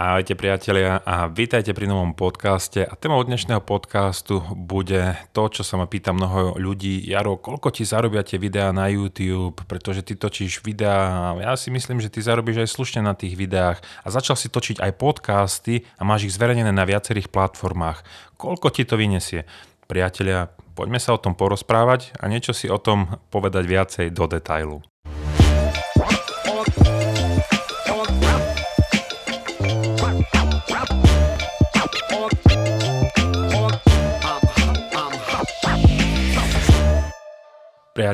Ahojte priatelia a vítajte pri novom podcaste. A témou dnešného podcastu bude to, čo sa ma pýta mnoho ľudí. Jaro, koľko ti zarobia tie videá na YouTube? Pretože ty točíš videá, ja si myslím, že ty zarobíš aj slušne na tých videách. A začal si točiť aj podcasty a máš ich zverejnené na viacerých platformách. Koľko ti to vyniesie? Priatelia, poďme sa o tom porozprávať a niečo si o tom povedať viacej do detailu.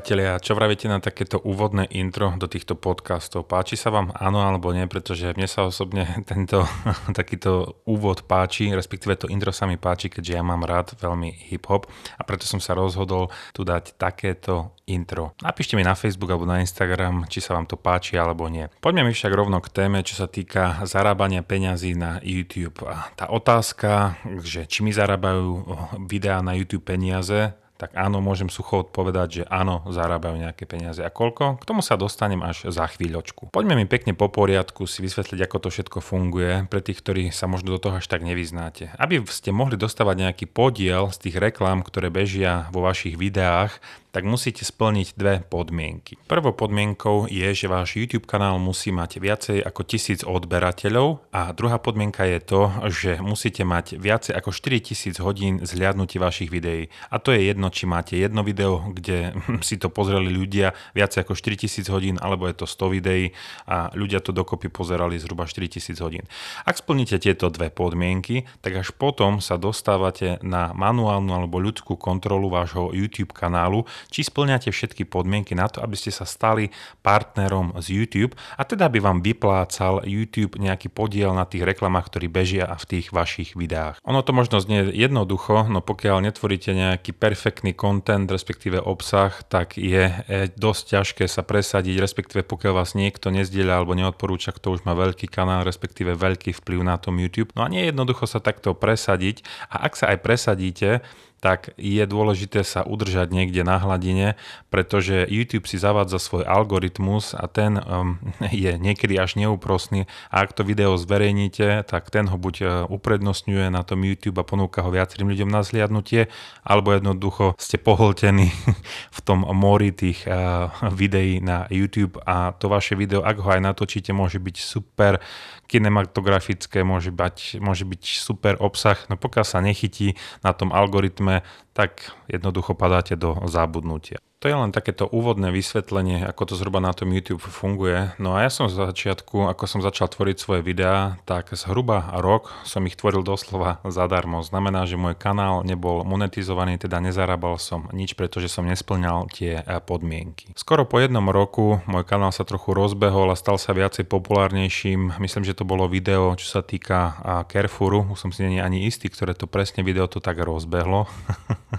Priatelia, čo vravíte na takéto úvodné intro do týchto podcastov? Páči sa vám áno alebo nie, pretože mne sa osobne tento takýto úvod páči, respektíve to intro sa mi páči, keďže ja mám rád veľmi hip-hop a preto som sa rozhodol tu dať takéto intro. Napíšte mi na Facebook alebo na Instagram, či sa vám to páči alebo nie. Poďme mi však rovno k téme, čo sa týka zarábania peňazí na YouTube. A tá otázka, že či mi zarábajú videá na YouTube peniaze, tak áno, môžem sucho odpovedať, že áno, zarábajú nejaké peniaze. A koľko? K tomu sa dostanem až za chvíľočku. Poďme mi pekne po poriadku si vysvetliť, ako to všetko funguje pre tých, ktorí sa možno do toho až tak nevyznáte. Aby ste mohli dostávať nejaký podiel z tých reklám, ktoré bežia vo vašich videách, tak musíte splniť dve podmienky. Prvou podmienkou je, že váš YouTube kanál musí mať viacej ako tisíc odberateľov a druhá podmienka je to, že musíte mať viacej ako 4000 hodín zhliadnutí vašich videí. A to je jedno, či máte jedno video, kde si to pozreli ľudia viacej ako 4000 hodín, alebo je to 100 videí a ľudia to dokopy pozerali zhruba 4000 hodín. Ak splníte tieto dve podmienky, tak až potom sa dostávate na manuálnu alebo ľudskú kontrolu vášho YouTube kanálu, či splňate všetky podmienky na to, aby ste sa stali partnerom z YouTube a teda by vám vyplácal YouTube nejaký podiel na tých reklamách, ktorí bežia v tých vašich videách. Ono to možno znie jednoducho, no pokiaľ netvoríte nejaký perfektný content, respektíve obsah, tak je e, dosť ťažké sa presadiť, respektíve pokiaľ vás niekto nezdieľa alebo neodporúča, kto už má veľký kanál, respektíve veľký vplyv na tom YouTube. No a nie je jednoducho sa takto presadiť a ak sa aj presadíte, tak je dôležité sa udržať niekde na hladine, pretože YouTube si zavádza svoj algoritmus a ten um, je niekedy až neúprostný a ak to video zverejníte, tak ten ho buď uh, uprednostňuje na tom YouTube a ponúka ho viacerým ľuďom na zliadnutie, alebo jednoducho ste pohltení v tom mori tých uh, videí na YouTube. A to vaše video, ak ho aj natočíte, môže byť super kinematografické, môže byť, môže byť super obsah, no pokiaľ sa nechytí na tom algoritme, tak jednoducho padáte do zábudnutia. To je len takéto úvodné vysvetlenie, ako to zhruba na tom YouTube funguje. No a ja som z začiatku, ako som začal tvoriť svoje videá, tak zhruba rok som ich tvoril doslova zadarmo. Znamená, že môj kanál nebol monetizovaný, teda nezarábal som nič, pretože som nesplňal tie e, podmienky. Skoro po jednom roku môj kanál sa trochu rozbehol a stal sa viacej populárnejším. Myslím, že to bolo video, čo sa týka Carrefouru. Už som si nie ani istý, ktoré to presne video to tak rozbehlo.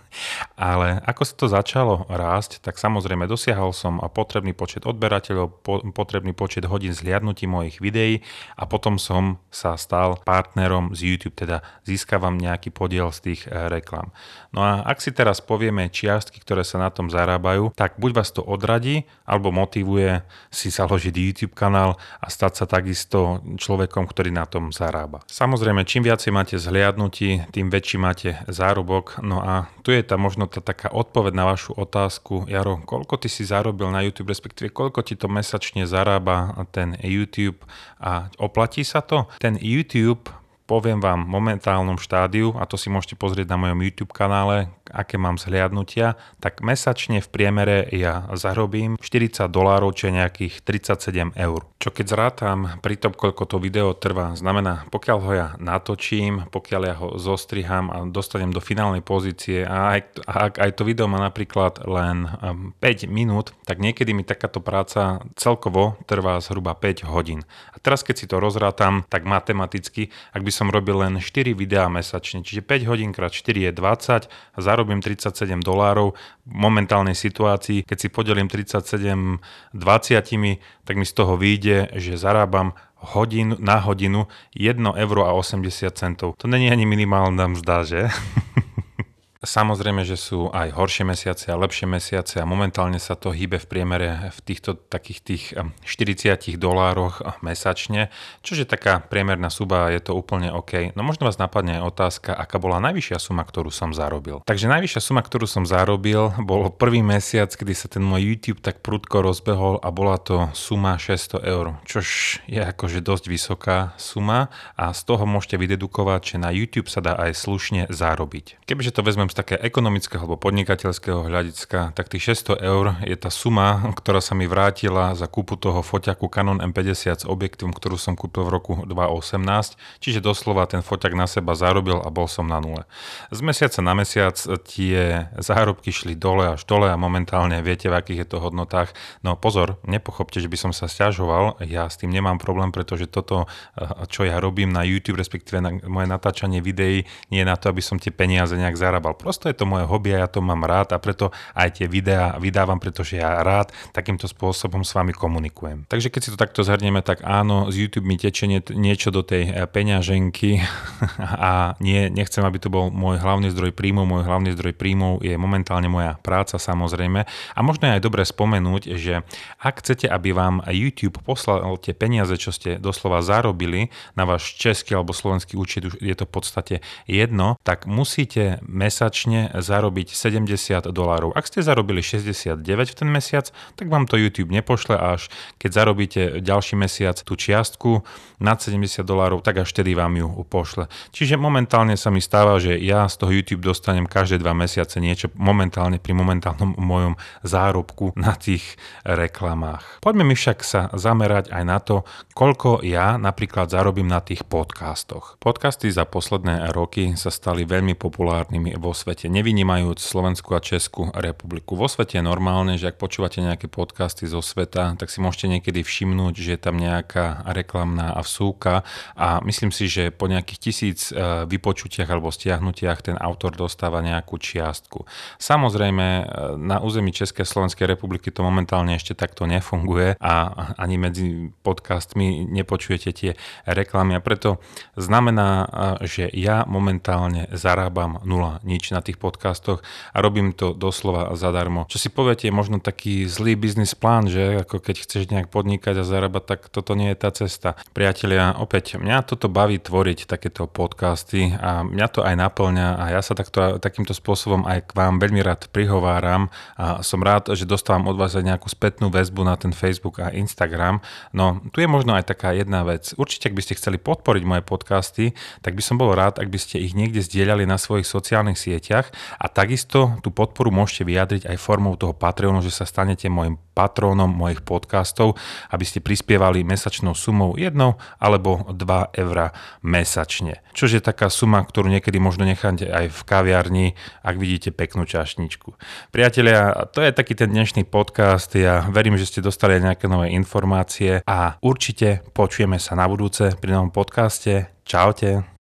Ale ako sa to začalo rásť, tak samozrejme dosiahol som potrebný počet odberateľov, po, potrebný počet hodín zhliadnutí mojich videí a potom som sa stal partnerom z YouTube, teda získavam nejaký podiel z tých e, reklam. No a ak si teraz povieme čiastky, ktoré sa na tom zarábajú, tak buď vás to odradí, alebo motivuje si založiť YouTube kanál a stať sa takisto človekom, ktorý na tom zarába. Samozrejme, čím viacej máte zhliadnutí, tým väčší máte zárobok. No a tu je tá možno tá taká odpoveď na vašu otázku, Jaro, koľko ty si zarobil na YouTube, respektíve koľko ti to mesačne zarába ten YouTube a oplatí sa to? Ten YouTube poviem vám v momentálnom štádiu, a to si môžete pozrieť na mojom YouTube kanále, aké mám zhliadnutia, tak mesačne v priemere ja zarobím 40 dolárov, čo je nejakých 37 eur. Čo keď zrátam pri tom, koľko to video trvá, znamená, pokiaľ ho ja natočím, pokiaľ ja ho zostriham a dostanem do finálnej pozície a ak, ak aj to video má napríklad len 5 um, minút, tak niekedy mi takáto práca celkovo trvá zhruba 5 hodín. A teraz keď si to rozrátam, tak matematicky, ak by som robil len 4 videá mesačne, čiže 5 hodín krát 4 je 20 a zarobím 37 dolárov v momentálnej situácii. Keď si podelím 37 20, tak mi z toho vyjde, že zarábam hodin, na hodinu 1 euro a 80 centov. To není ani minimálna mzda, že? Samozrejme, že sú aj horšie mesiace a lepšie mesiace a momentálne sa to hýbe v priemere v týchto takých tých 40 dolároch mesačne, čo taká priemerná suba, je to úplne OK. No možno vás napadne aj otázka, aká bola najvyššia suma, ktorú som zarobil. Takže najvyššia suma, ktorú som zarobil, bol prvý mesiac, kedy sa ten môj YouTube tak prudko rozbehol a bola to suma 600 eur, čož je akože dosť vysoká suma a z toho môžete vydedukovať, že na YouTube sa dá aj slušne zarobiť. Kebyže to z také ekonomického alebo podnikateľského hľadiska, tak tých 600 eur je tá suma, ktorá sa mi vrátila za kúpu toho foťaku Canon M50 s objektívom, ktorú som kúpil v roku 2018, čiže doslova ten foťak na seba zarobil a bol som na nule. Z mesiaca na mesiac tie zárobky šli dole až dole a momentálne viete, v akých je to hodnotách. No pozor, nepochopte, že by som sa stiažoval, ja s tým nemám problém, pretože toto, čo ja robím na YouTube, respektíve na moje natáčanie videí, nie je na to, aby som tie peniaze nejak zarábal Prosto je to moje hobby a ja to mám rád a preto aj tie videá vydávam, pretože ja rád takýmto spôsobom s vami komunikujem. Takže keď si to takto zhrnieme, tak áno, z YouTube mi tečie niečo do tej eh, peňaženky a nie, nechcem, aby to bol môj hlavný zdroj príjmov. Môj hlavný zdroj príjmov je momentálne moja práca samozrejme. A možno je aj dobre spomenúť, že ak chcete, aby vám YouTube poslal tie peniaze, čo ste doslova zarobili na váš český alebo slovenský účet, je to v podstate jedno, tak musíte mesa mesačne zarobiť 70 dolárov. Ak ste zarobili 69 v ten mesiac, tak vám to YouTube nepošle až keď zarobíte ďalší mesiac tú čiastku nad 70 dolárov, tak až vtedy vám ju pošle. Čiže momentálne sa mi stáva, že ja z toho YouTube dostanem každé dva mesiace niečo momentálne pri momentálnom mojom zárobku na tých reklamách. Poďme mi však sa zamerať aj na to, koľko ja napríklad zarobím na tých podcastoch. Podcasty za posledné roky sa stali veľmi populárnymi vo svete, nevynímajúc Slovensku a Českú republiku. Vo svete je normálne, že ak počúvate nejaké podcasty zo sveta, tak si môžete niekedy všimnúť, že je tam nejaká reklamná vsúka a myslím si, že po nejakých tisíc e, vypočutiach alebo stiahnutiach ten autor dostáva nejakú čiastku. Samozrejme, e, na území Českej a Slovenskej republiky to momentálne ešte takto nefunguje a ani medzi podcastmi nepočujete tie reklamy a preto znamená, e, že ja momentálne zarábam nula, nič na tých podcastoch a robím to doslova zadarmo. Čo si poviete, je možno taký zlý biznis plán, že ako keď chceš nejak podnikať a zarábať, tak toto nie je tá cesta. Priatelia, opäť, mňa toto baví tvoriť takéto podcasty a mňa to aj naplňa a ja sa takto, takýmto spôsobom aj k vám veľmi rád prihováram a som rád, že dostávam od vás aj nejakú spätnú väzbu na ten Facebook a Instagram. No, tu je možno aj taká jedna vec. Určite, ak by ste chceli podporiť moje podcasty, tak by som bol rád, ak by ste ich niekde zdieľali na svojich sociálnych sieťach sieťach a takisto tú podporu môžete vyjadriť aj formou toho Patreonu, že sa stanete môjim patrónom mojich podcastov, aby ste prispievali mesačnou sumou 1 alebo 2 eur mesačne. Čož je taká suma, ktorú niekedy možno necháte aj v kaviarni, ak vidíte peknú čašničku. Priatelia, to je taký ten dnešný podcast. Ja verím, že ste dostali nejaké nové informácie a určite počujeme sa na budúce pri novom podcaste. Čaute.